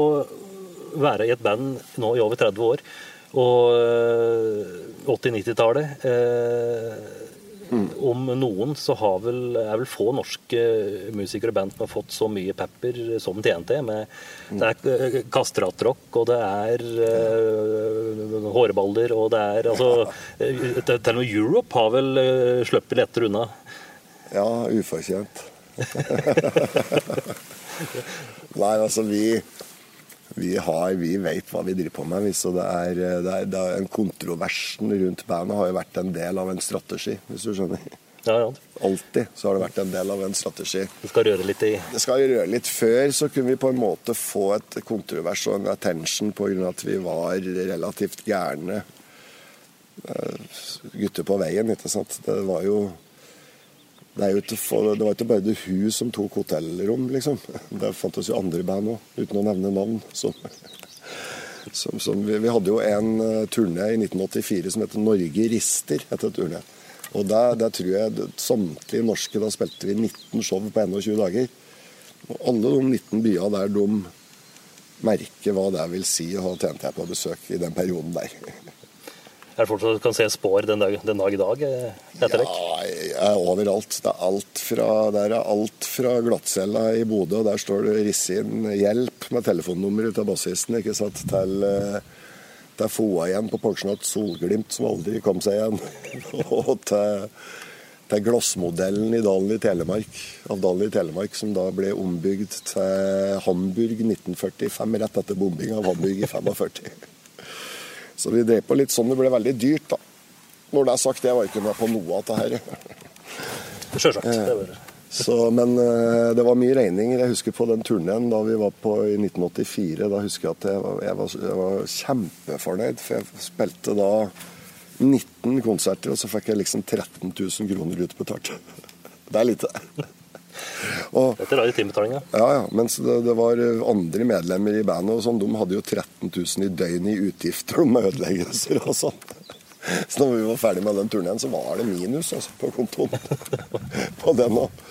være i et band nå i over 30 år, og eh, 80-90-tallet eh, Om noen så har vel, er vel få norske musikere og band som har fått så mye pepper som TNT. Med, det er eh, kastratrock, og det er uh, hårballer, og det er altså eh, til og med Europe har vel uh, sluppet lettere unna. Ja, ufortjent. Nei, altså vi vi, har, vi vet hva vi driver på med. Så det er, det er, det er en Kontroversen rundt bandet har jo vært en del av en strategi, hvis du skjønner. Ja, ja. Alltid så har det vært en del av en strategi. Det skal røre litt i Det skal røre litt før, så kunne vi på en måte få et kontrovers og en attention pga. at vi var relativt gærne eh, gutter på veien, ikke sant. Det var jo det, for, det var ikke bare The Who som tok hotellrom, liksom. Det fantes jo andre band òg, uten å nevne navn. Som, som, som vi, vi hadde jo en uh, turné i 1984 som het Norge rister. etter turné. Og der, der tror jeg samtlige norske Da spilte vi 19 show på 21 dager. Og alle de 19 byene der de merker hva det vil si å ha TNT på besøk i den perioden der. Er det fortsatt kan se spor den dag, den dag i dag eh, etter dere? Ja, er overalt. Det er alt fra, der er alt fra glattcella i Bodø, der står det Rissin 'hjelp' med telefonnummeret til bassisten, ikke sant, til, eh, til FOA igjen på Porsgrunn Solglimt, som aldri kom seg igjen, og til, til glassmodellen i Dalen i Telemark, av Dalen i Telemark, som da ble ombygd til Hamburg 1945, rett etter bombing av Hamburg i 45. Så vi drev på litt sånn. Det ble veldig dyrt, da. Når det er sagt, jeg var ikke med på noe av dette her. Sjølsagt. Det var... Så, men eh, det var mye regninger. Jeg husker på den turneen da vi var på i 1984. Da husker jeg at jeg var, jeg var, jeg var kjempefornøyd, for jeg spilte da 19 konserter, og så fikk jeg liksom 13 000 kroner utbetalt. Det er lite. Og, Dette i timebetalinga. ja, ja, mens det, det var andre medlemmer i bandet og sånn, de hadde jo 13 000 i døgnet i utgifter med ødeleggelser og sånn. Så når vi var ferdig med den turneen, så var det minus altså, på kontoen. på den òg.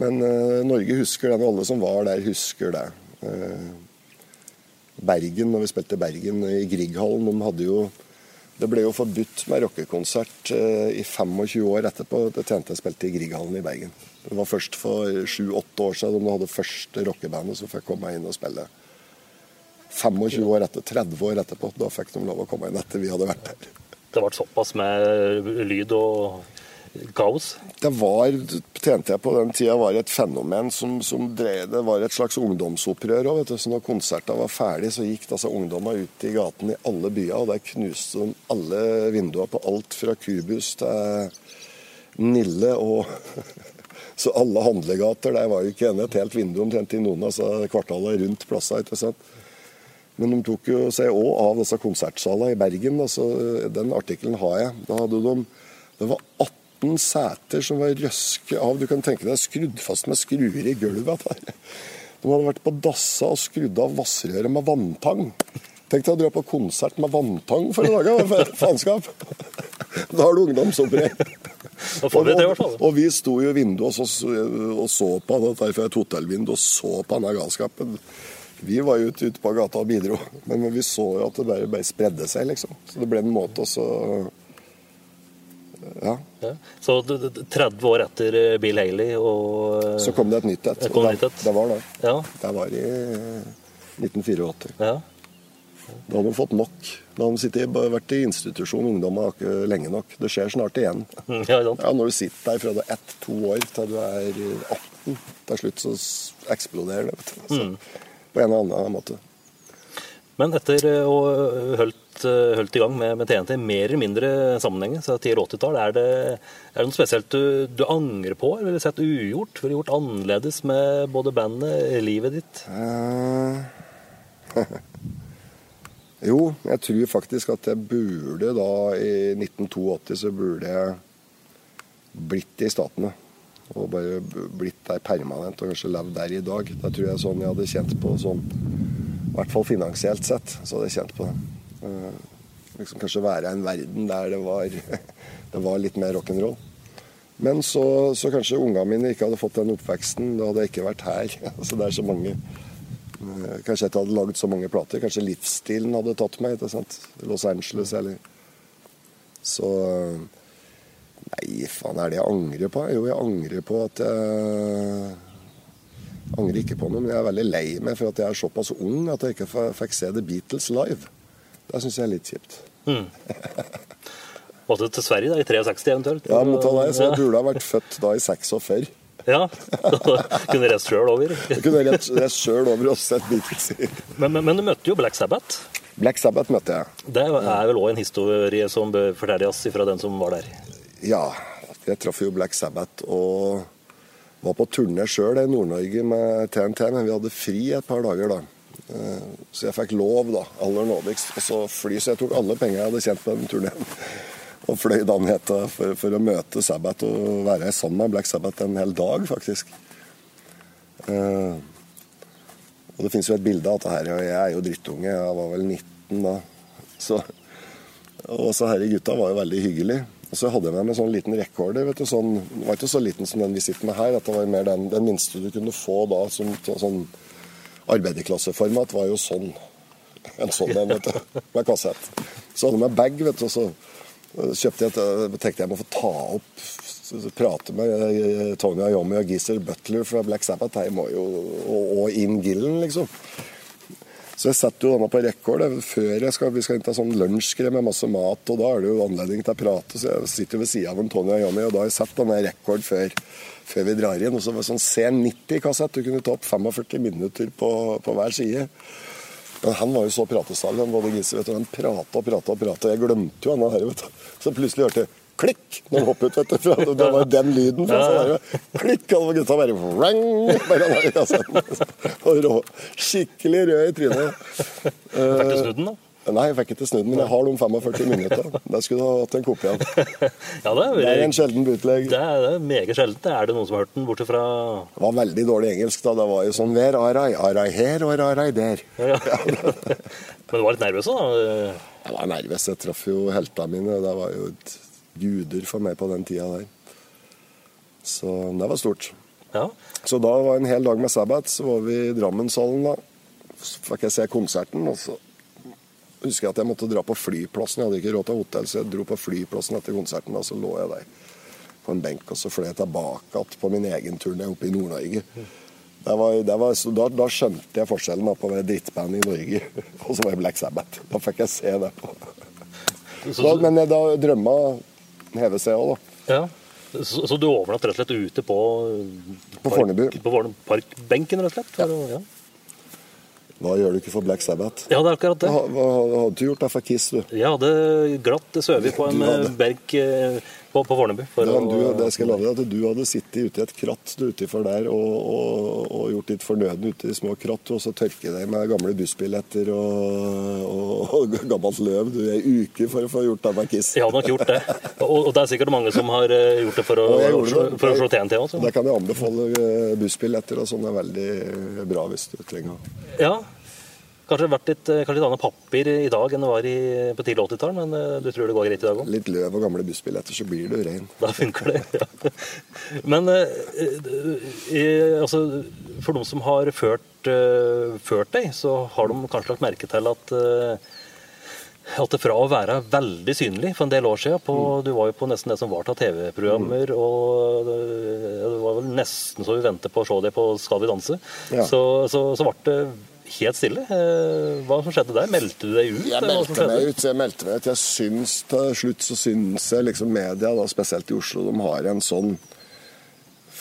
Men uh, Norge husker den, og alle som var der, husker det. Uh, Bergen, når vi spilte Bergen i Grieghallen, de hadde jo det ble jo forbudt med rockekonsert uh, i 25 år etterpå. Det tjente jeg spilte i Grieghallen i Bergen. Det var først for sju-åtte år siden de hadde første rockebandet som fikk komme inn og spille. 25 år etter, 30 år etterpå, da fikk de lov å komme inn etter vi hadde vært der. Det ble såpass med lyd og kaos. Det var, tjente jeg på den tida, var et fenomen som, som drev Det var et slags ungdomsopprør òg. Så når konsertene var ferdig, så gikk altså ungdommer ut i gaten i alle byer, og der knuste de alle vinduer på alt fra kubus til Nille og Så alle handlegater, der var jo ikke enn et helt vindu omtrent i noen av altså, kvartalet rundt plassene. ikke sant? Men de tok jo seg òg av disse konsertsalene i Bergen. Altså, den artikkelen har jeg. Da hadde de Det var 18 seter som var røske av. Du kan tenke deg skrudd fast med skruer i gulvet. Der. De hadde vært på dassa og skrudd av vassrøret med vanntang. Tenk deg å dra på konsert med vanntang for en dag, faenskap! Da har du ungdomsopprør. Da hvert fall. Og vi sto i vinduet og så, og så på dette fra et hotellvindu og så på denne galskapen. Vi var jo ute, ute på gata og bidro, men vi så jo at det bare, bare spredde seg, liksom. Så det ble en måte å så Ja. Ja. Så d- d- 30 år etter eh, Bill Haley og eh, Så kom det et nytt et. Det og det, det var det. Ja. Det var i 1984. ja. Da har de fått nok. Da har de sittet, i- vært i institusjon, ungdommer, har ikke lenge nok. Det skjer snart igjen. Ja. Ja, Når du sitter der fra du er ett-to år til du er 18, til slutt så eksploderer det. vet du. Så, Mm. På en eller annen måte. Men etter eh, å ha holdt, eh, holdt i gang med, med TNT mer eller mindre sammenhengende, så 10-80-tall, er, det, er det noe spesielt du, du angrer på, eller sett ugjort? Ville gjort annerledes med både bandet, livet ditt? Eh, jo, jeg tror faktisk at jeg burde da i 1982 så burde jeg blitt i Statene. Og bare blitt der permanent og kanskje levd der i dag. Da tror jeg sånn jeg hadde kjent på sånn I hvert fall finansielt sett så hadde jeg kjent på det. Eh, liksom kanskje være i en verden der det var, det var litt mer rock'n'roll. Men så, så kanskje ungene mine ikke hadde fått den oppveksten. Da hadde jeg ikke vært her. Altså det er så mange Kanskje jeg ikke hadde laget så mange plater. Kanskje livsstilen hadde tatt meg. ikke sant? Los Angeles eller Så eh, Nei, faen, er det jeg angrer på? Jo, jeg angrer på at jeg Angrer ikke på noe, men jeg er veldig lei meg for at jeg er såpass ung at jeg ikke fikk se The Beatles live. Det syns jeg er litt kjipt. Måtte til Sverige da, i 63 eventuelt? Ja, må ta det, så jeg burde ha vært født da i 46. Ja, kunne reist sjøl over. Kunne reist sjøl over og sett Beatles. Men, men, men du møtte jo Black Sabbath. Black Sabbath møtte jeg. Det er vel òg en historie som bør fortelles fra den som var der. Ja, jeg traff jo Black Sabbath og var på turné sjøl i Nord-Norge med TNT, men vi hadde fri et par dager da. Eh, Så jeg fikk lov, da, aller nådigst, og så fly. Så jeg tok alle penger jeg hadde tjent på den turneen. Og fløy da ned til for, for å møte Sabbath og være sammen med Black Sabbath en hel dag, faktisk. Uh, Og det fins jo et bilde av dette her, jeg er jo drittunge. Jeg var vel 19 da. Så og så herre gutta var jo veldig hyggelig. Og så hadde jeg med meg en sånn liten rekorder. vet du, sånn, Den var ikke så liten som den vi sitter med her. Dette var mer den, den minste du kunne få da som sånn arbeiderklasseformat, var jo sånn. En sånn en, vet du, med kassett. Så hadde jeg med bag, vet du, og så kjøpte jeg eh, tenkte jeg må få ta opp prate med eh, Tony Iommi og Geezer Butler fra Black Sabbath. her må jo, og, og Gillen, liksom. Så jeg setter jo denne på rekord før jeg skal, vi skal innta sånn lunsjkrem med masse mat. og Da er det jo anledning til å prate. Så jeg sitter ved sida av en Tony Iommi, og da har jeg sett denne rekord før, før vi drar inn. Og så var det sånn C90-kassett. Du kunne ta opp 45 minutter på, på hver side. Men han var jo så pratesalig, han både Gisse, vet du. Han prata og prata og prata. Jeg glemte jo han her, vet du. Så plutselig hørte jeg klikk når han hoppet vet du. Det var den lyden. Så var klikk, alle gutta bare vrang, bare der i kassetten. Rå, skikkelig rød i trynet. Fikk du da? Nei, jeg fikk ikke snudd men jeg har de 45 minutter. Der skulle du ha hatt en kopi av. Ja, det, er, Det er en sjelden bootleg. det er, det er meget sjeldent. Er det noen som har hørt den, bortsett fra Det var veldig dårlig engelsk da. Det var jo sånn Where are I? Are I here or are I there? ja, ja. Men du var litt nervøs, da? Jeg var nervøs. Jeg traff jo heltene mine. Det var jo et guder for meg på den tida der. Så det var stort. Ja. Så da var en hel dag med Sabbat. Så var vi i Drammenshallen da. Så fikk jeg se konserten. Og så husker jeg at jeg måtte dra på flyplassen. Jeg hadde ikke råd til hotell, så jeg dro på flyplassen etter konserten. Og så lå jeg der på en benk, og så fløy jeg tilbake igjen på min egen turné oppe i Nord-Norge. Det var, det var, så da, da skjønte jeg forskjellen da, på å være drittband i Norge og så var jeg Black Sabbath. Da fikk jeg se det. på. Så, Da, men da drømma hever seg òg, da. ja. Så, så du overnatt rett og slett ute på På Fornebu. På parkbenken, rett og slett? For, ja. ja. Hva gjør du ikke for Black Sabbath? ja, det er akkurat det. Hva, hva hadde du gjort da for Kiss, du? Jeg hadde glatt sovet på en berg eh, på, på Fornebu. for Ja, du, det skal jeg love deg at du hadde sittet ute i et kratt utenfor der og, og, og gjort ditt fornødne ute i små kratt, og så tørke deg med gamle bussbilletter og, og, gammelt løv du i ei uke for å få gjort med Jeg hadde nok gjort det. Og, det er sikkert mange som har eh, gjort det for å, for å slå TNT også. Det kan jeg anbefale. eh, Bussbilletter og sånn er veldig bra hvis du trenger Ja. Kanskje vært litt, eh, kanskje litt annet papir i dag enn det var i, på tidlig 80-tall, men eh, du tror det går greit i dag òg? litt løv og gamle bussbilletter, så blir du rein. Da funker det. Ja. Men eh, altså, for de som har ført, eh, ført deg, så har de kanskje lagt merke til at eh, at det fra å være veldig synlig for en del år siden på, Mm. Du var jo på nesten det som var av TV-programmer, og det, det var vel nesten så vi ventet på å se det på Skal vi danse. Ja. Så, så, så ble det helt stille. Eh, Hva som skjedde der? Meldte du deg ut? Jeg meldte meg ut. Jeg meldte meg ut. Jeg syns til slutt så syns jeg liksom media, da, spesielt i Oslo, de har en sånn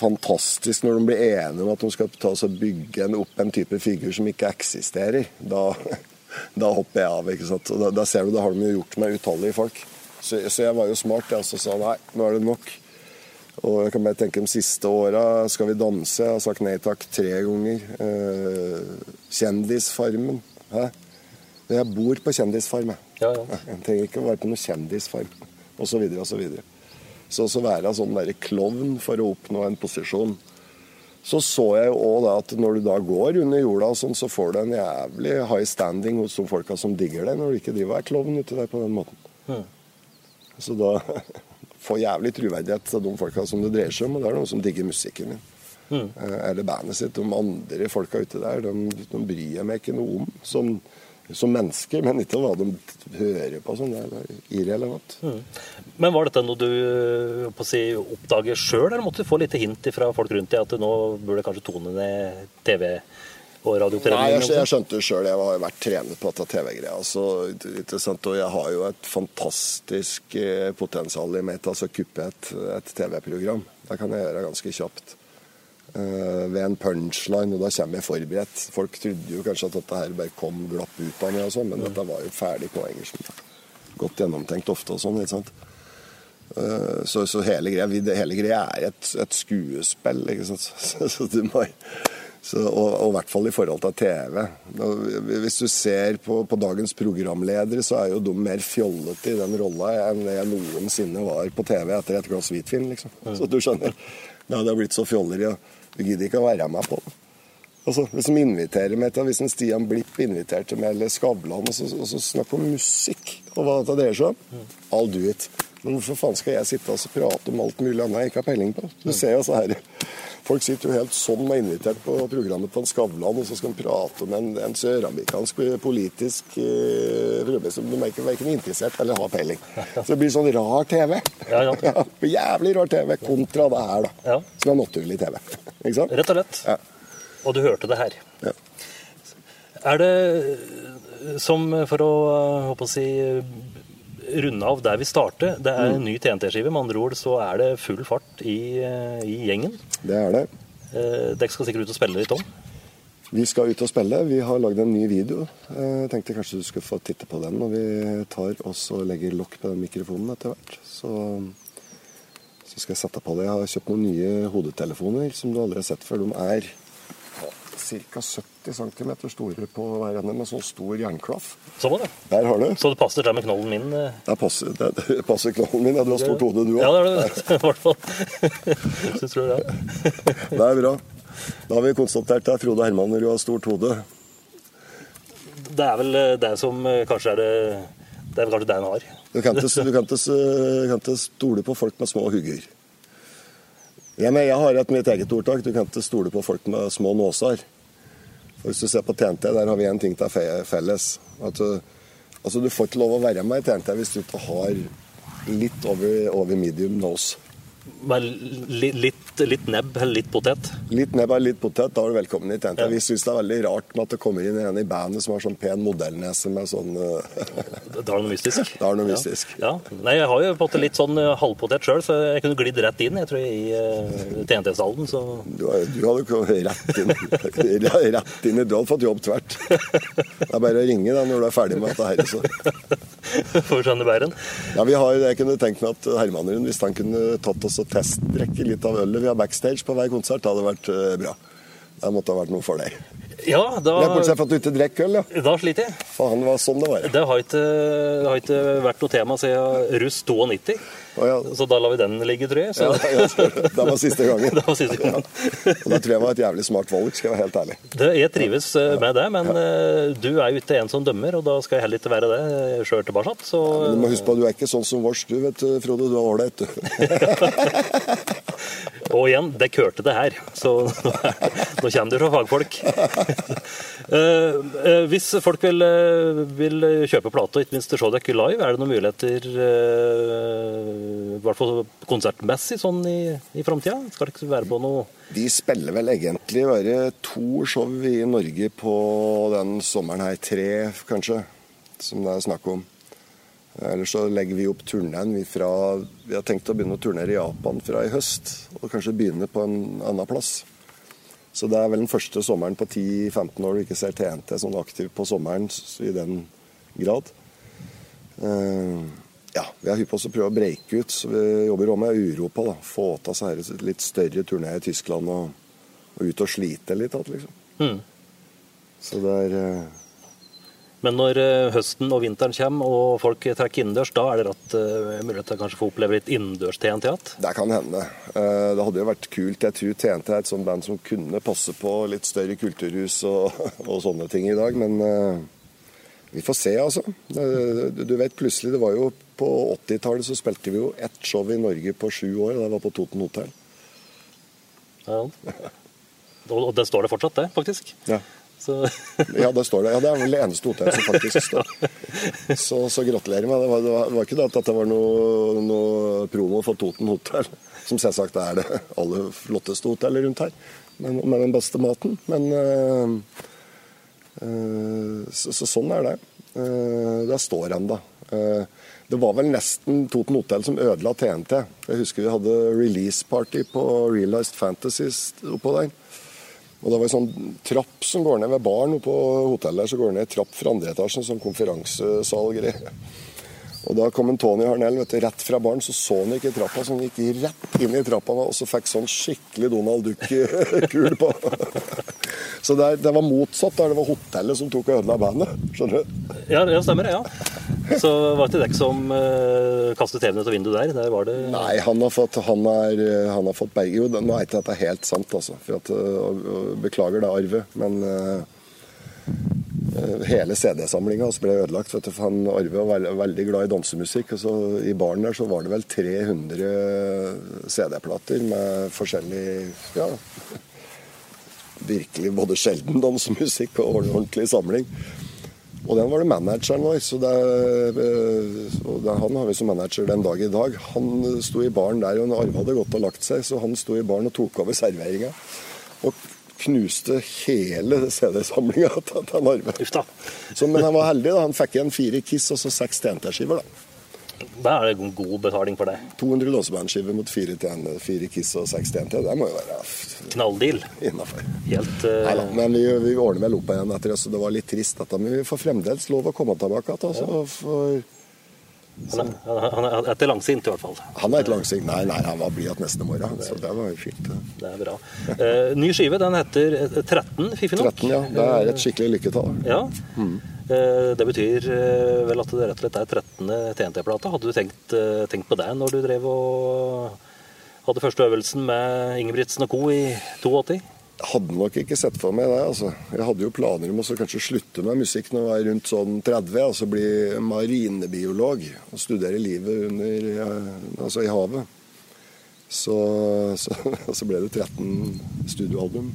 fantastisk Når de blir enige om at de skal ta oss og bygge en, opp en type figur som ikke eksisterer, da, da hopper jeg av. ikke sant? Da, da ser du, da har de jo gjort meg utallige folk. Så, så jeg var jo smart jeg, og sa nei, nå er det nok. Og jeg kan bare tenke de siste åra Skal vi danse? Jeg har sagt nei takk tre ganger. Eh, kjendisfarmen. Hæ? Jeg bor på kjendisfarm, jeg. Ja, ja. Jeg trenger ikke å være på noen kjendisfarm, videre og Så videre. Så å være sånn derre klovn for å oppnå en posisjon. Så så jeg jo òg at når du da går under jorda, og sånn, så får du en jævlig high standing hos de folka som digger deg, når du ikke driver og er klovn ute der på den måten. Så da får jævlig troverdighet til de folka som det dreier seg om, og det er noen som digger musikken min. Mm. Eller bandet sitt. De andre folka ute der, de, de bryr jeg meg ikke noe om som, som mennesker, men ikke hva de hører på. Sånn. Det er irrelevant. Men var dette noe du eh, på å si, oppdager sjøl, eller måtte du få litt hint fra folk rundt deg at nå burde kanskje tone ned TV og Nei, jeg, jeg skjønte det sjøl. Jeg har jo vært trenet på dette TV-greia. Så, ikke og jeg har jo et fantastisk eh, potensial i meg til å kuppe et, et TV-program. Det kan jeg gjøre ganske kjapt. Uh, ved en punchline, og da kommer jeg forberedt. Folk trodde jo kanskje at dette her bare kom glapp ut av meg, og sånn, men dette var jo ferdig på engelsk. godt gjennomtenkt ofte og sånn. ikke sant? Eh, Så, så hele, greia, hele greia er et, et skuespill, ikke sant. Så, så du må, så, og, og i hvert fall i forhold til TV. Hvis du ser på, på dagens programledere, så er jo de mer fjollete i den rolla enn jeg noensinne var på TV etter et glass hvitvin, liksom. Så du skjønner. Det hadde blitt så fjolleri, og du gidder ikke å være med på det. Altså, hvis de inviterer meg til, hvis en Stian Blipp inviterte meg, eller Skavlan, og så, og så snakker om musikk og hva dette dreier seg om, all do it. Men hvorfor faen skal jeg sitte og prate om alt mulig annet jeg ikke har peiling på? Du ser jo så her Folk sitter jo helt sånn og er invitert på programmet på en Skavlan, og så skal de prate om en, en søramerikansk politisk prøve som de er ikke verken interessert eller har peiling. Så det blir sånn rar TV. Ja, ja. jævlig rar TV kontra det her, da. Ja. Som er naturlig TV. Ikke sant? Rett og slett. Ja. Og du hørte det her. Ja. Er det som for å, håper å si, runde av der vi starter, det er en ny TNT-skive. Med andre ord så er det full fart i, i gjengen. Det er det. Eh, Dere skal sikkert ut og spille litt om? Vi skal ut og spille. Vi har lagd en ny video. Jeg tenkte kanskje du skulle få titte på den når vi tar oss og legger lokk på den mikrofonen etter hvert. Så, så skal jeg sette på det. Jeg har kjøpt noen nye hodetelefoner som du aldri har sett før. De er ca. 70 cm store på hver ende med sånn stor jernklaff. Så det. Der har du. Så det passer der med knollen min? Det passer, det, det passer knollen min. Ja, du har stort hode, du òg. Ja, det er det. I hvert fall. Syns du det? Det er bra. Da har vi konstatert deg, Frode Herman, når du har stort hode. Det er vel eh, det som eh, kanskje er det Det er vel kanskje det en har. Du kan ikke, stole på folk med små hugger. Ja, men jeg har et mitt eget ordtak. Du kan ikke stole på folk med små nåser. For Hvis du ser på TNT, der har vi en ting til fe- felles. At du, altså, du får ikke lov å være med i TNT hvis du ikke har litt over, over medium nose. Med li- litt, litt nebb eller litt potet. Litt nebb eller litt potet, da er du velkommen TNT. Ja. Vi syns det er veldig rart med at det kommer inn en i bandet som har sånn pen modellnese med sånn eh, Det har noe mystisk. Det har noe mystisk. Ja. ja. Nei, jeg har jo på en måte litt sånn eh, halvpotet sjøl, så jeg kunne glidd rett inn jeg tror i uh, TNT-salen. Så Du, du hadde kommet rett inn, rett inn i Du hadde fått jobb tvert. Det er bare å ringe da når du er ferdig med dette her. Så. får skjønne bæren. Ja, vi har, jeg kunne tenkt meg at Hermanrud, hvis han kunne tatt oss og testdrekke litt av ølet vi har backstage på hver konsert, det hadde vært eh, bra. Det måtte ha vært noe for deg. Ja, da, bortsett fra at du ikke drikker øl, ja. da sliter jeg. Faen, det var sånn det var. Det har ikke, det har ikke vært noe tema siden russ 92, Å, ja. så da lar vi den ligge, tror jeg. Ja, ja, det var siste gangen. Det var siste gangen. Og det tror jeg var et jævlig smart valg, skal jeg være helt ærlig. Det, jeg trives eh, med det, men eh, du er jo ikke en som dømmer, og da skal jeg heller ikke være det sjøl tilbake. Så du må huske på at du er ikke sånn som vårs, du vet Frode. Du er ålreit, du. Og igjen, det hørte det her, så nå, nå kommer det fra fagfolk. Eh, eh, hvis folk vil, eh, vil kjøpe plate, og ikke minst se dere live, er det noen muligheter, i hvert fall konsertmessig, sånn i, i framtida? Skal dere være på noe De spiller vel egentlig bare to show i Norge på den sommeren her. Tre, kanskje, som det er snakk om. Ellers så legger vi opp turneen vi Vi har tenkt å begynne å turnere i Japan fra i høst. Og kanskje begynne på en annen plass. Så det er vel den første sommeren på 10-15 år du ikke ser TNT sånn aktiv på sommeren i den grad. Uh, ja, vi er hypp på å prøve å breike ut. så Vi jobber også med Europa. da, Få til seg litt større turné i Tyskland og, og ut og slite litt liksom. Mm. Så det er eh, Men når eh, høsten og vinteren kommer og folk trekker innendørs, da er det rett uh, mulighet til å kanskje få oppleve litt innendørs-TNT igjen? Det kan hende. Eh, Det hadde jo vært kult. Jeg tror TNT er et sånt band som kunne passe på litt større kulturhus og, og sånne ting i dag, men eh, vi får se, altså. Du vet plutselig, det var jo på 80-tallet så spilte vi jo ett show i Norge på sju år, det var på Toten hotell. Ja. Og det står det fortsatt, det, faktisk. Ja. Så Ja, det står det. Ja, det er vel det eneste hotellet som faktisk står. Så, så gratulerer med det. Var, det var, ikke det at det var noe, noe promo for Toten hotell, som selvsagt er det aller flotteste hotellet rundt her, men, med den beste maten. Men øh, øh, så, så sånn er det. Uh, der står ennå. Uh, det var vel nesten Toten hotell som ødela TNT. Jeg husker vi hadde release party på Realized Fantasies oppå der. Og det var en sånn trapp som går ned ved baren oppe på hotellet. Så går det ned en trapp fra andre etasjen, sånn konferansesal og greier. Og da kom en Tony Harnell vet du, rett fra baren, så så han ikke trappa, så han gikk rett inn i trappa og så fikk sånn skikkelig Donald Duck-kul på. Så det, det var motsatt. der Det var hotellet som tok og ødela bandet. Skjønner du? ja, det stemmer det. ja. Så var det dere som uh, kastet TV-en ut av vinduet der? Der var det Nei, han har fått, han har fått begge. Jo, nå er ikke dette helt sant, altså. At, øh, og- og beklager det, Arve. Men Eh, hele CD-samlinga ble ødelagt. vet du, for han Arve var veld, veldig glad i dansemusikk. og så I baren der så var det vel 300 CD-plater med forskjellig ja, virkelig både sjelden dansemusikk og ordentlig samling. Og den var det manageren vår. så det, og det, Han har vi som manager den dag i dag. Han sto i baren der, og Arve hadde gått og lagt seg, så han sto i baren og tok over serveringa. Og knuste hele CD-samlinga til Arve. Så, men han var heldig. da, Han fikk igjen fire Kiss og så seks TNT-skiver. da. Da er det god betaling for det. 200 låsebandskiver mot fire, TN, fire Kiss og seks TNT. Det må jo være Knalldeal. Innafor. Helt uh... Neida, men vi, vi ordner vel opp igjen etter oss. Det var litt trist, dette, men vi får fremdeles lov å komme tilbake igjen. Altså, for han er, han er etter langsint, i hvert fall. Han er et langsint. Nei, nei, han var blid neste morgen. Så det var jo fint. Det er bra. Uh, ny skive, den heter 13, fiffig nok. 13, ja. Det er et skikkelig lykketall. Ja. Mm. Uh, det betyr uh, vel at det rett og slett er 13. TNT-plate. Hadde du tenkt, tenkt, på det når du drev og hadde første øvelsen med Ingebrigtsen og co. i 82? Hadde nok ikke sett for meg det. altså. Jeg hadde jo planer om å kanskje slutte med musikk når jeg var rundt sånn 30, altså bli marinebiolog og studere livet under, altså i havet. Så, så, så, ble det 13 studioalbum.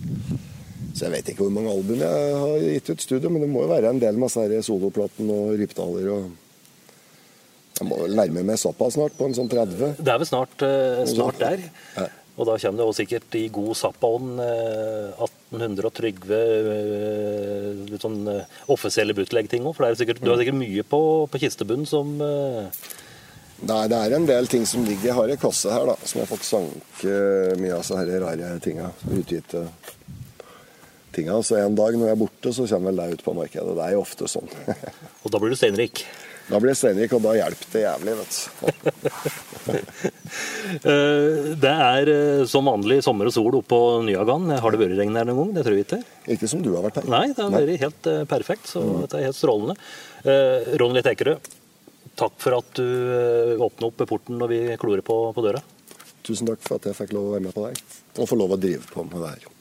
Så jeg vet ikke hvor mange album jeg har gitt ut studio, men det må jo være en del med soloplaten og Rypdaler og Jeg må vel nærme meg såpass snart, på en sånn 30. Det er vel snart, uh, snart der. Ja. Og da kommer det også sikkert i god Zappa-ånd 1800 eh, og Trygve eh, litt sånn eh, offisielle bootleg-ting òg. For sikkert, du har sikkert mye på, på kistebunnen som Nei, det er en del ting som ligger Jeg har en kasse her da, som jeg har fått sanke mye av disse rare tinga. Utgitte tinga. Så en dag når jeg er borte, så kommer vel det ut på markedet. Det er jo ofte sånn. og da blir du steinrik? Da blir jeg steinrik, og da hjelper det jævlig, vet du. Eh, det er eh, som vanlig sommer og sol oppe på Nyagan. Har det vært regn her noen gang? Det tror jeg ikke. Ikke som du har vært her. Nei, det har vært helt eh, perfekt. Så mm. dette er helt strålende. Ronny Tekerød, takk for at du åpna opp porten når vi klorer på, på døra. Tusen takk for at jeg fikk lov å være med på deg, og få lov å drive på med det her.